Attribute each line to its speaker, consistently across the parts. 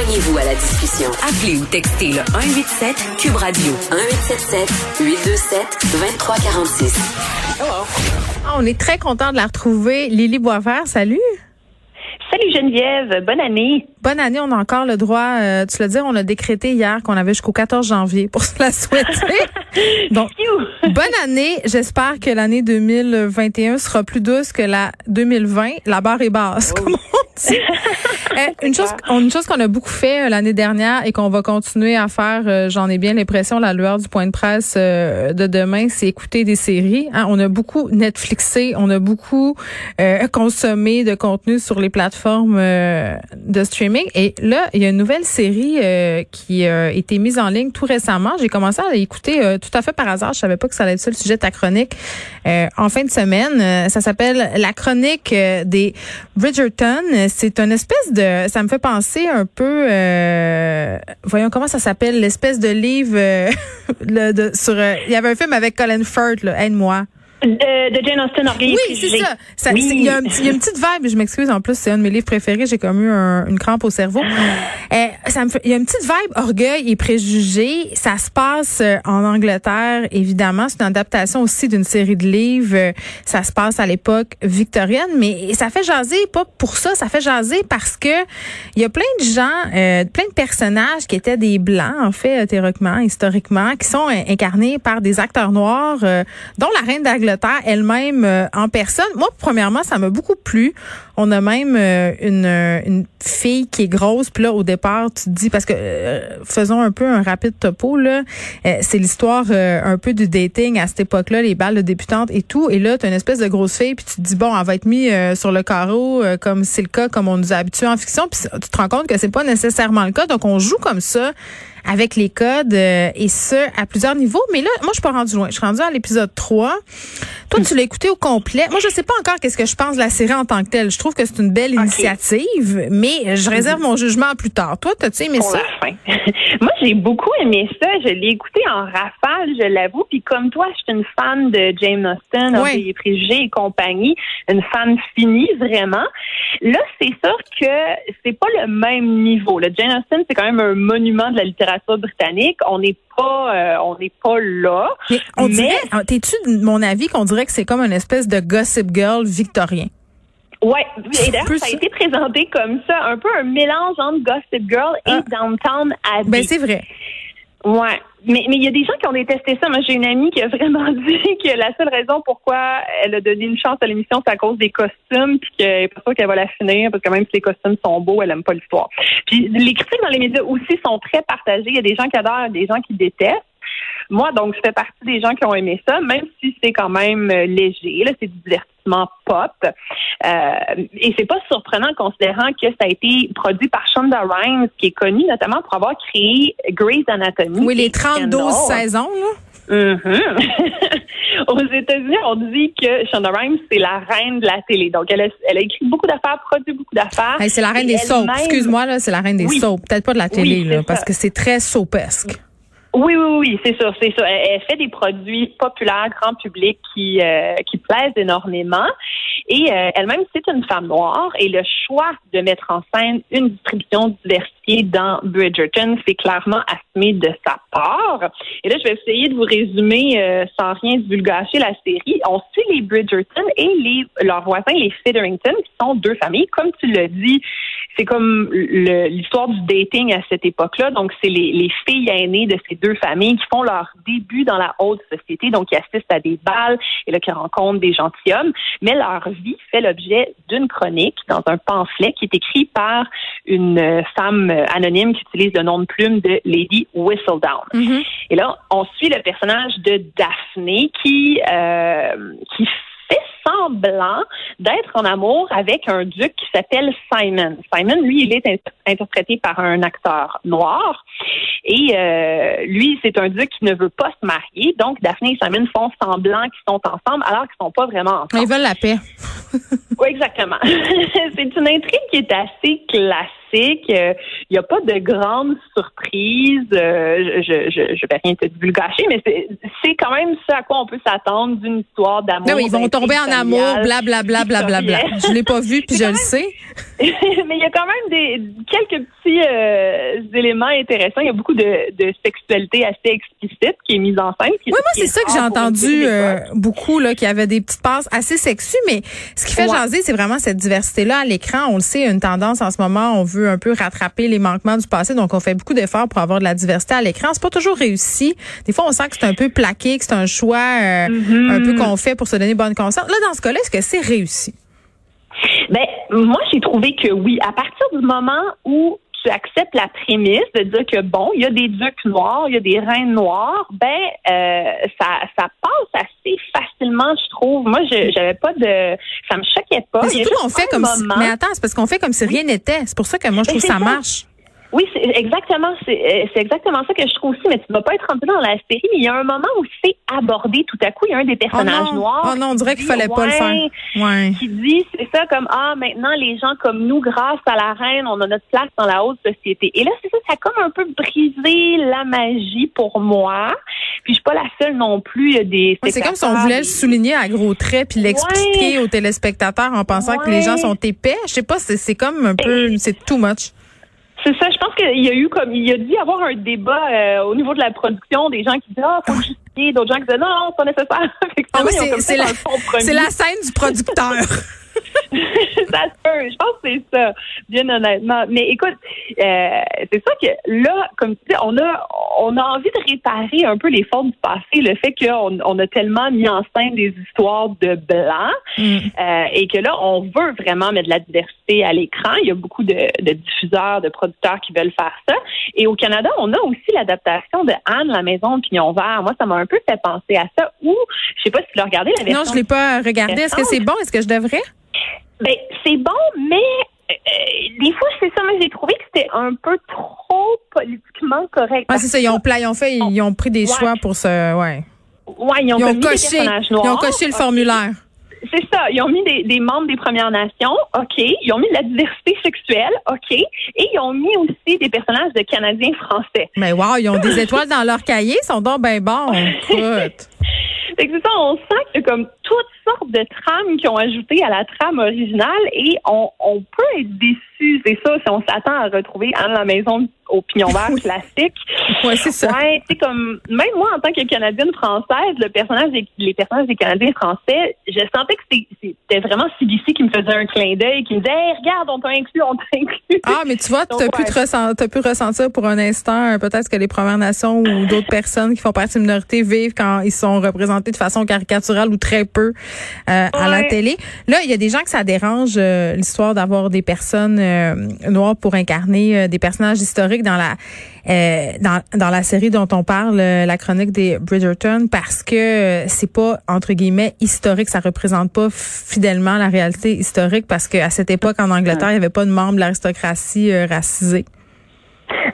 Speaker 1: Joignez-vous à la discussion. Appelez ou textez le 187 Cube Radio 1877 827 2346.
Speaker 2: Ah, on est très content de la retrouver. Lily Boisvert, salut.
Speaker 3: Salut Geneviève, bonne année.
Speaker 2: Bonne année, on a encore le droit, euh, tu le dire, on a décrété hier qu'on avait jusqu'au 14 janvier pour se la souhaiter. Donc, bonne année. J'espère que l'année 2021 sera plus douce que la 2020. La barre est basse, comme on dit. Eh, une, chose, une chose qu'on a beaucoup fait euh, l'année dernière et qu'on va continuer à faire, euh, j'en ai bien l'impression, la lueur du point de presse de demain, c'est écouter des séries. Hein. On a beaucoup Netflixé, on a beaucoup consommé de contenu sur les plateformes de streaming. Et là, il y a une nouvelle série qui a été mise en ligne tout récemment. J'ai commencé à l'écouter tout à fait par hasard. Je savais pas que ça allait être ça le sujet de ta chronique en fin de semaine. ça s'appelle la chronique des Bridgerton. C'est une espèce de ça me fait penser un peu, euh, voyons comment ça s'appelle, l'espèce de livre euh, de, sur. Euh, il y avait un film avec Colin Firth, aide-moi.
Speaker 3: De, Jane Austen,
Speaker 2: Oui, c'est ça. Il y, a une petite vibe, je m'excuse, en plus, c'est un de mes livres préférés, j'ai comme eu une crampe au cerveau. Euh, ça me fait, il y a une petite vibe orgueil et préjugés. Ça se passe euh, en Angleterre, évidemment. C'est une adaptation aussi d'une série de livres. Ça se passe à l'époque victorienne, mais ça fait jaser, pas pour ça, ça fait jaser parce que il y a plein de gens, euh, plein de personnages qui étaient des blancs, en fait, théoriquement, historiquement, qui sont incarnés par des acteurs noirs, dont la reine d'Angleterre elle-même euh, en personne. Moi, premièrement, ça m'a beaucoup plu. On a même euh, une, euh, une fille qui est grosse. Puis là, au départ, tu te dis, parce que faisons un peu un rapide topo, là. c'est l'histoire un peu du dating à cette époque-là, les balles de débutantes et tout. Et là, tu as une espèce de grosse fille, puis tu te dis, bon, elle va être mise sur le carreau, comme c'est le cas, comme on nous a habitués en fiction. Puis tu te rends compte que c'est pas nécessairement le cas. Donc, on joue comme ça avec les codes et ce, à plusieurs niveaux. Mais là, moi, je suis pas rendue loin. Je suis rendue à l'épisode 3. Toi, tu l'as écouté au complet. Moi, je sais pas encore qu'est-ce que je pense de la série en tant que telle. Je trouve que c'est une belle initiative, mais je réserve mon jugement plus tard. Toi, t'as-tu aimé ça?
Speaker 3: Moi, j'ai beaucoup aimé ça. Je l'ai écouté en rafale, je l'avoue. Puis comme toi, je suis une fan de James Austen, des préjugés et compagnie. Une fan finie, vraiment. Là, c'est sûr que c'est pas le même niveau. Le Jane Austen, c'est quand même un monument de la littérature britannique. On n'est pas, euh, on n'est pas là.
Speaker 2: Mais on dirait, t'es-tu de mon avis qu'on dirait que c'est comme une espèce de Gossip Girl victorien?
Speaker 3: Ouais, et d'ailleurs, ça a été présenté comme ça, un peu un mélange entre Gossip Girl et ah. Downtown Abbey.
Speaker 2: Ben c'est vrai.
Speaker 3: Ouais. Mais mais il y a des gens qui ont détesté ça. Moi, j'ai une amie qui a vraiment dit que la seule raison pourquoi elle a donné une chance à l'émission, c'est à cause des costumes, puis qu'elle n'est pas sûre qu'elle va la finir, parce que même si les costumes sont beaux, elle aime pas l'histoire. Puis les critiques dans les médias aussi sont très partagées. Il y a des gens qui adorent, des gens qui détestent. Moi, donc, je fais partie des gens qui ont aimé ça, même si c'est quand même euh, léger. Là, c'est du divertissement pop. Euh, et c'est pas surprenant considérant que ça a été produit par Shonda Rhimes, qui est connue notamment pour avoir créé Grey's Anatomy.
Speaker 2: Oui, les 32 saisons, là.
Speaker 3: Mm-hmm. Aux États-Unis, on dit que Shonda Rhimes, c'est la reine de la télé. Donc, elle a, elle a écrit beaucoup d'affaires, produit beaucoup d'affaires.
Speaker 2: c'est la reine des soaps. Excuse-moi, là, c'est la reine des soaps. Peut-être pas de la télé, là, parce que c'est très soapesque.
Speaker 3: Oui, oui, oui, c'est sûr, c'est sûr. Elle, fait des produits populaires, grand public qui euh, qui plaisent énormément. Et euh, elle-même, c'est une femme noire. Et le choix de mettre en scène une distribution diversifiée dans Bridgerton, c'est clairement assumé de sa part. Et là, je vais essayer de vous résumer euh, sans rien divulgacher la série. On suit les Bridgerton et leurs voisins, les Featherington, qui sont deux familles. Comme tu l'as dit, c'est comme l'histoire du dating à cette époque-là. Donc, c'est les, les filles aînées de ces deux familles qui font leur début dans la haute société, donc qui assistent à des balles et là qui rencontrent des gentilshommes. Mais leur vie fait l'objet d'une chronique dans un pamphlet qui est écrit par une femme anonyme qui utilise le nom de plume de Lady Whistledown. Mm-hmm. Et là, on suit le personnage de Daphné qui euh, qui fait semblant d'être en amour avec un duc qui s'appelle Simon. Simon, lui, il est interprété par un acteur noir. Et euh, lui, c'est un duc qui ne veut pas se marier. Donc, Daphné et Simon font semblant qu'ils sont ensemble alors qu'ils sont pas vraiment ensemble.
Speaker 2: Ils veulent la paix.
Speaker 3: oui, exactement. c'est une intrigue qui est assez classique classique. Il n'y a pas de grandes surprises. je, je, je, vais rien te divulgacher, mais c'est quand même ce à quoi on peut s'attendre d'une histoire d'amour.
Speaker 2: Non, ils vont tomber en amour, blablabla, bla, bla, bla, bla, Je l'ai pas vu, puis je le sais.
Speaker 3: mais il y a quand même des quelques petits éléments intéressants. Il y a beaucoup de, de sexualité assez explicite qui est mise en scène.
Speaker 2: oui, moi, c'est ça que j'ai entendu beaucoup, là, qu'il y avait des petites passes assez sexues, mais ce qui fait jaser, c'est vraiment cette diversité-là à l'écran. On le sait, une tendance en ce moment, on veut un peu rattraper les manquements du passé, donc on fait beaucoup d'efforts pour avoir de la diversité à l'écran. C'est pas toujours réussi. Des fois, on sent que c'est un peu plaqué, que c'est un choix euh, mm-hmm. un peu qu'on fait pour se donner bonne conscience. Là, dans ce cas-là, est-ce que c'est réussi?
Speaker 3: Ben, moi, j'ai trouvé que oui. À partir du moment où tu acceptes la prémisse de dire que bon, il y a des ducs noirs, il y a des reines noires, ben euh, ça, ça passe assez facilement, je trouve. Moi, je j'avais pas de, ça me choquait pas.
Speaker 2: Mais surtout qu'on fait comme, si, mais attends, c'est parce qu'on fait comme si rien n'était. C'est pour ça que moi je trouve ça marche.
Speaker 3: Oui, c'est exactement, euh, c'est exactement ça que je trouve aussi, mais tu ne vas pas être rentré dans la série, mais il y a un moment où c'est abordé tout à coup. Il y a un des personnages
Speaker 2: oh
Speaker 3: noirs.
Speaker 2: Oh non, on dirait qu'il fallait pas le faire. Ouais.
Speaker 3: Qui dit, c'est ça, comme, ah, maintenant, les gens comme nous, grâce à la reine, on a notre place dans la haute société. Et là, c'est ça, ça a comme un peu brisé la magie pour moi. Puis je suis pas la seule non plus. Il y a des
Speaker 2: C'est comme si on voulait le souligner à gros traits puis l'expliquer aux téléspectateurs en pensant que les gens sont épais. Je sais pas, c'est comme un peu, c'est too much.
Speaker 3: C'est ça. Je pense qu'il y a eu comme il y a dû y avoir un débat euh, au niveau de la production, des gens qui disent ah faut justifier, d'autres gens qui disent non, non c'est pas nécessaire.
Speaker 2: C'est la, la scène du producteur.
Speaker 3: ça se peut. Je pense que c'est ça, bien honnêtement. Mais écoute, euh, c'est ça que là, comme tu dis, on a, on a envie de réparer un peu les fautes du passé, le fait qu'on on a tellement mis en scène des histoires de blancs mm. euh, et que là, on veut vraiment mettre de la diversité à l'écran. Il y a beaucoup de, de, diffuseurs, de producteurs qui veulent faire ça. Et au Canada, on a aussi l'adaptation de Anne, la maison de pignon vert. Moi, ça m'a un peu fait penser à ça. Ou, je sais pas si tu l'as regardé la version.
Speaker 2: Non, je l'ai pas regardé. Est-ce que c'est bon? Est-ce que je devrais?
Speaker 3: Ben, c'est bon, mais euh, euh, des fois, c'est ça, mais j'ai trouvé que c'était un peu trop politiquement correct.
Speaker 2: Ah, c'est ça, ils ont, ils ont fait, ils ont pris des choix pour ce, ouais.
Speaker 3: Ouais, ils ont, coché,
Speaker 2: ils ont coché le formulaire.
Speaker 3: C'est ça. Ils ont mis des, des, membres des Premières Nations, OK. Ils ont mis de la diversité sexuelle, OK. Et ils ont mis aussi des personnages de Canadiens français.
Speaker 2: Mais wow, ils ont des étoiles dans leur cahier, ils sont donc bien bons. Écoute.
Speaker 3: C'est que ça, on sent que comme toutes sortes de trames qui ont ajouté à la trame originale et on, on peut être déçu, c'est ça, si on s'attend à retrouver Anne la maison au pignon vert classique.
Speaker 2: Ouais, c'est ça.
Speaker 3: Ouais, c'est comme même moi en tant que Canadienne française, le personnage des, les personnages des Canadiens français, je sentais que c'était vraiment CBC qui me faisait un clin d'œil, qui me disait regarde, on t'a inclus, on t'a inclus.
Speaker 2: Ah, mais tu vois, tu as, pu as pu ressentir pour un instant peut-être que les Premières Nations ou d'autres personnes qui font partie de minorité vivent quand ils sont représentés de façon caricaturale ou très peu euh, à la télé. Là, il y a des gens que ça dérange euh, l'histoire d'avoir des personnes euh, noires pour incarner des personnages historiques dans la dans, dans la série dont on parle, la chronique des Bridgerton, parce que c'est pas entre guillemets historique, ça représente pas fidèlement la réalité historique, parce qu'à cette époque en Angleterre, il y avait pas de membres de l'aristocratie racisée.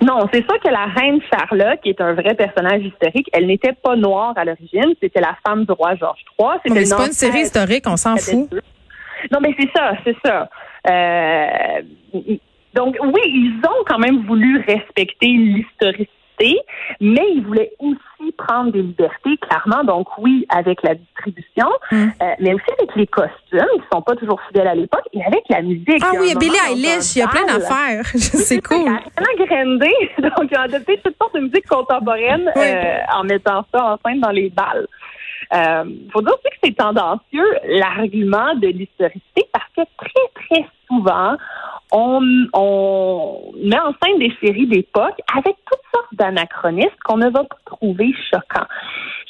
Speaker 3: Non, c'est sûr que la reine Charlotte, qui est un vrai personnage historique, elle n'était pas noire à l'origine. C'était la femme du roi George III.
Speaker 2: mais c'est pas une série historique, on s'en fout.
Speaker 3: Non, mais c'est ça, c'est ça. Euh, donc oui, ils ont quand même voulu respecter l'historicité mais il voulait aussi prendre des libertés, clairement. Donc oui, avec la distribution, mm. euh, mais aussi avec les costumes, qui sont pas toujours fidèles à l'époque, et avec la musique.
Speaker 2: Ah oui, Billie Eilish, il y a plein d'affaires. C'est cool.
Speaker 3: Elle a grindé, donc ils ont adopté toutes sortes de musique contemporaine euh, en mettant ça en scène dans les balles. Euh, faut dire aussi que c'est tendancieux l'argument de l'historicité parce que très, très souvent, on, on met en scène des séries d'époque avec toutes sortes d'anachronismes qu'on ne va pas trouver choquants.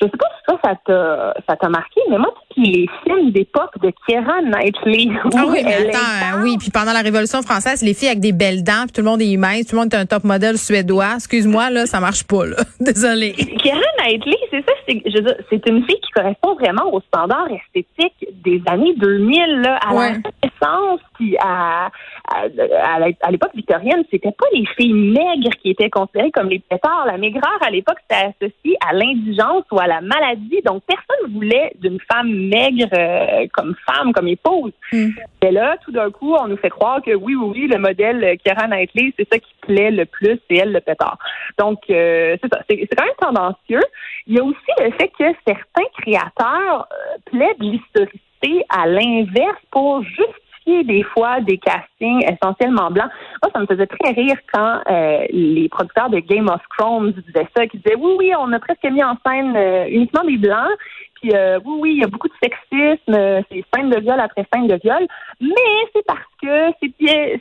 Speaker 3: Je sais pas si ça, ça t'a, ça t'a marqué, mais moi, les films d'époque de Keira Knightley.
Speaker 2: Ah oui, mais attends, oui, puis pendant la Révolution française, les filles avec des belles dents, puis tout le monde est mince, tout le monde est un top modèle suédois. Excuse-moi, là, ça marche pas, là. Désolée.
Speaker 3: Keira Knightley, c'est ça, c'est, je veux c'est une fille qui correspond vraiment aux standards esthétiques des années 2000, là, à la Renaissance, puis à, à, l'époque victorienne, c'était pas les filles maigres qui étaient considérées comme les pétards. La maigreur, à l'époque, c'était associé à l'indigence ou à la maladie. Donc, personne voulait d'une femme maigre euh, comme femme, comme épouse. Mm. Et là, tout d'un coup, on nous fait croire que oui, oui, oui, le modèle Kira Knightley, c'est ça qui plaît le plus, c'est elle le pétard. Donc, euh, c'est ça. C'est quand même tendancieux. Il y a aussi le fait que certains créateurs euh, plaident l'historicité à l'inverse pour juste des fois des castings essentiellement blancs. Moi, ça me faisait très rire quand euh, les producteurs de Game of Thrones disaient ça, qui disaient oui, oui, on a presque mis en scène euh, uniquement des blancs. Puis euh, oui, oui, il y a beaucoup de sexisme, c'est scène de viol après scène de viol, mais c'est parce que c'est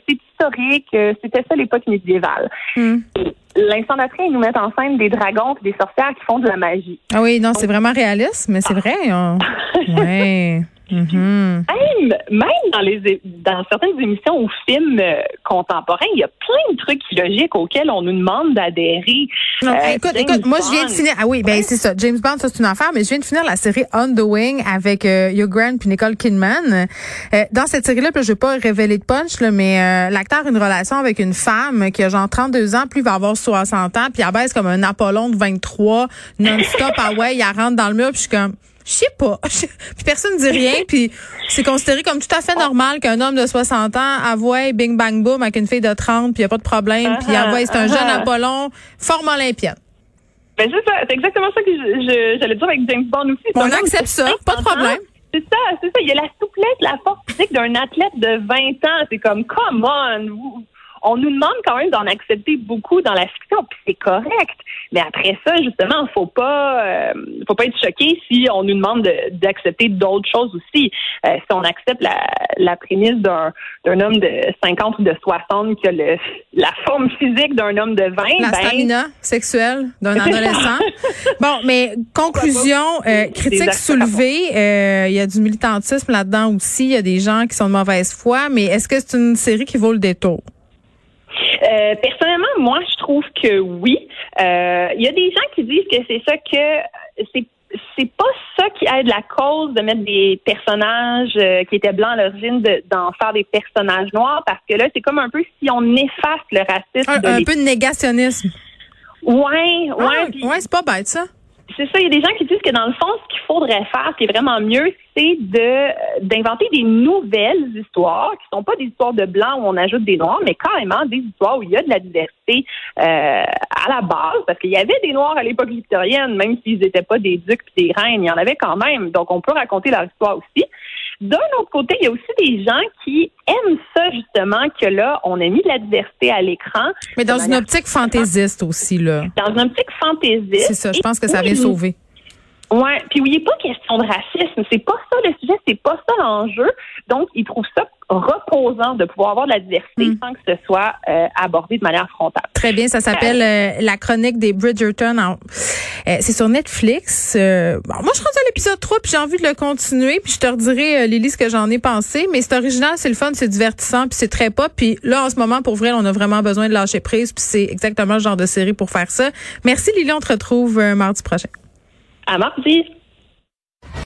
Speaker 3: historique, c'était ça l'époque médiévale. L'instant d'après, ils nous mettent en scène des dragons et des sorcières qui font de la magie.
Speaker 2: Ah oui, non, c'est vraiment réaliste, mais c'est vrai. Hein. ouais.
Speaker 3: Mm-hmm. Même, même dans les dans certaines émissions ou films euh, contemporains, il y a plein de trucs logiques auxquels on nous demande d'adhérer.
Speaker 2: Euh, écoute, écoute, moi je viens de finir. Ah oui, ben c'est ça. James Bond, ça c'est une affaire, mais je viens de finir la série On the Wing avec euh, Hugh Grant puis Nicole Kidman. Euh, dans cette série-là, je vais pas révéler de punch, là, mais l'acteur a une relation avec une femme qui a genre 32 ans, puis il va avoir 60 ans, puis elle baisse comme un Apollon de 23 non-stop. ah ouais, il rentre dans le mur, puis je suis comme je sais pas. puis personne dit rien, puis c'est considéré comme tout à fait normal qu'un homme de 60 ans avoue bing bang boom avec une fille de 30, puis il a pas de problème, puis avoue c'est un jeune Apollon, forme olympienne.
Speaker 3: Ben c'est ça, c'est exactement ça que j'allais dire avec James Bond aussi.
Speaker 2: On accepte ça, pas de problème.
Speaker 3: C'est ça, c'est ça. Il y a la souplesse, la force physique d'un athlète de 20 ans. C'est comme, come on, vous, on nous demande quand même d'en accepter beaucoup dans la fiction, puis c'est correct. Mais après ça, justement, faut pas, euh, faut pas être choqué si on nous demande d'accepter d'autres choses aussi. Euh, si on accepte la, la prémisse d'un d'un homme de 50 ou de 60 qui a le, la forme physique d'un homme de 20,
Speaker 2: la ben, stamina sexuelle d'un adolescent. bon, mais conclusion, euh, critique soulevée. Il y a du militantisme là-dedans aussi. Il y a des gens qui sont de mauvaise foi. Mais est-ce que c'est une série qui vaut le détour?
Speaker 3: Euh, personnellement, moi, je trouve que oui. Euh, il y a des gens qui disent que c'est ça que c'est c'est pas ça qui aide la cause de mettre des personnages euh, qui étaient blancs à l'origine d'en faire des personnages noirs parce que là c'est comme un peu si on efface le racisme.
Speaker 2: Un, peu de négationnisme.
Speaker 3: Ouais, ouais.
Speaker 2: Ah, ouais, c'est pas bête ça
Speaker 3: c'est ça. Il y a des gens qui disent que dans le fond, ce qu'il faudrait faire, ce qui est vraiment mieux, c'est de d'inventer des nouvelles histoires qui sont pas des histoires de blancs où on ajoute des noirs, mais carrément des histoires où il y a de la diversité euh, à la base, parce qu'il y avait des noirs à l'époque victorienne, même s'ils n'étaient pas des ducs et des reines, il y en avait quand même. Donc on peut raconter leur histoire aussi. D'un autre côté, il y a aussi des gens qui aiment ça, justement, que là, on a mis de la diversité à l'écran.
Speaker 2: Mais dans une optique fantaisiste aussi, là.
Speaker 3: Dans une optique fantaisiste.
Speaker 2: C'est ça, je pense que ça vient sauver.
Speaker 3: Ouais, puis oui, il n'est pas question de racisme, c'est pas ça le sujet, c'est pas ça l'enjeu. Donc, ils trouvent ça reposant de pouvoir avoir de la diversité mm. sans que ce soit euh, abordé de manière frontale.
Speaker 2: Très bien, ça s'appelle euh, la chronique des Bridgerton. Euh, c'est sur Netflix. moi, je suis à l'épisode 3 puis j'ai envie de le continuer puis je te redirai Lily ce que j'en ai pensé, mais c'est original, c'est le fun, c'est divertissant puis c'est très pop puis là en ce moment pour vrai, on a vraiment besoin de lâcher prise puis c'est exactement le genre de série pour faire ça. Merci Lily, on te retrouve mardi prochain.
Speaker 3: À mardi.